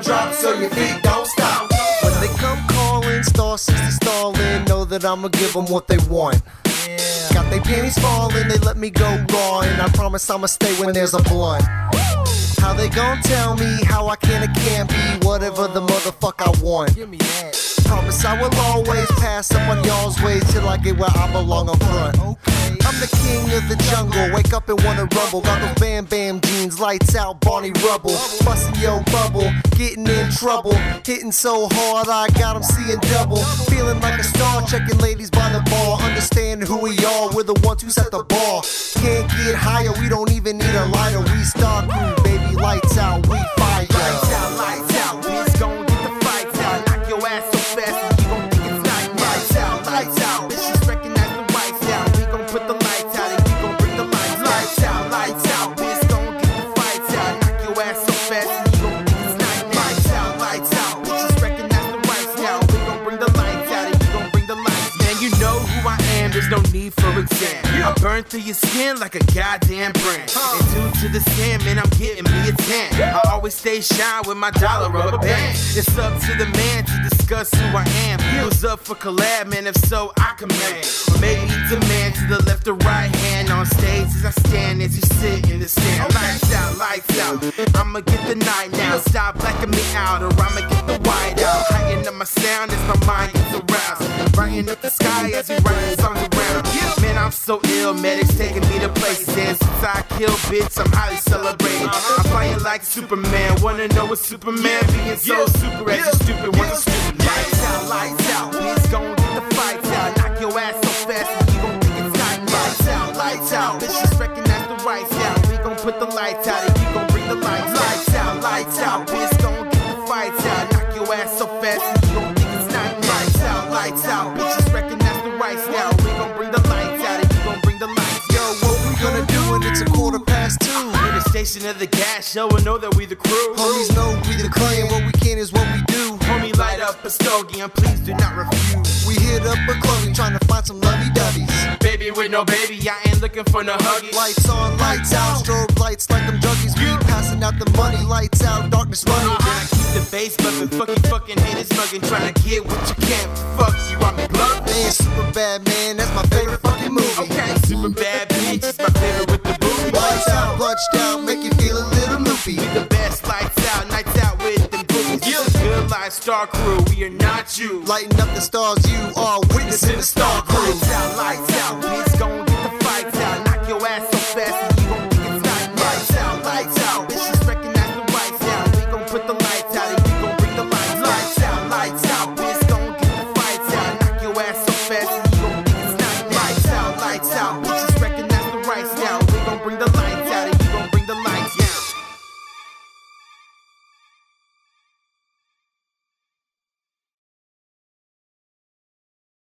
your feet, don't stop. When they come calling, star 60 stalling, know that I'ma give them what they want. Got they panties falling, they let me go raw, and I promise I'ma stay when there's a blunt. How they gon' tell me how I can or can't be whatever the motherfuck I want? Give me that. Promise I will always pass up on y'all's ways till I get where I belong up front. The king of the jungle, wake up and wanna rumble. Got those bam bam jeans, lights out, Barney Rubble. Bustin' yo bubble, getting in trouble. Hitting so hard, I got 'em seeing double. Feeling like a star, checking ladies by the bar. Understand who we are, we're the ones who set the bar. Can't get higher, we don't for. I burn through your skin like a goddamn brand. And due to the skin, man, I'm getting me a tan. I always stay shine with my dollar rubber band. It's up to the man to discuss who I am. Who's up for collab, man? If so, I command. Or maybe demand to the left or right hand on stage as I stand as you sit in the stand. Lights out, lights out. I'ma get the night now. Stop blacking me out, or I'ma get the white out. Heighten up my sound as my mind gets aroused. Brighten up the sky as we write songs around. Man, I'm so ill, medics taking me to places. Since I kill bitch, I'm highly celebrated. I'm flying like Superman. Wanna know what Superman being so super as you stupid a stupid. Lights out, lights out. Bitch, gon' get the fights out. Knock your ass so fast you gon' think it's night. Lights out, lights out. Bitches recognize the rights out. We gon' put the lights out and you gon' bring the lights. Lights out, lights out. Bitch, gon' get the fights out. Knock your ass so fast you gon' think it's night. Lights out, lights out. Bitches recognize the rights now. We gon' bring the Station of the gas, yo, and know that we the crew. Homies know we the clan, what we can is what we do. Homie, light up a stogie and please do not refuse. We hit up a clothing trying to find some lovey dovey's. Baby with no baby, I ain't looking for no huggies. Lights on, lights out, strobe lights like them druggies. We passing out the money, lights out, darkness running. I keep the bass bumping, fucking fucking haters mugging, trying to get what you can't. Fuck you, I'm in love. Man, Superbad man, that's my favorite fucking movie. Okay, super bad Out, make you feel a little loopy. The best lights out, nights out with them boobies. Yeah. Good life star crew, we are not you. Lighting up the stars, you are witnessing the star crew. Lights out, lights out, bitch, gon'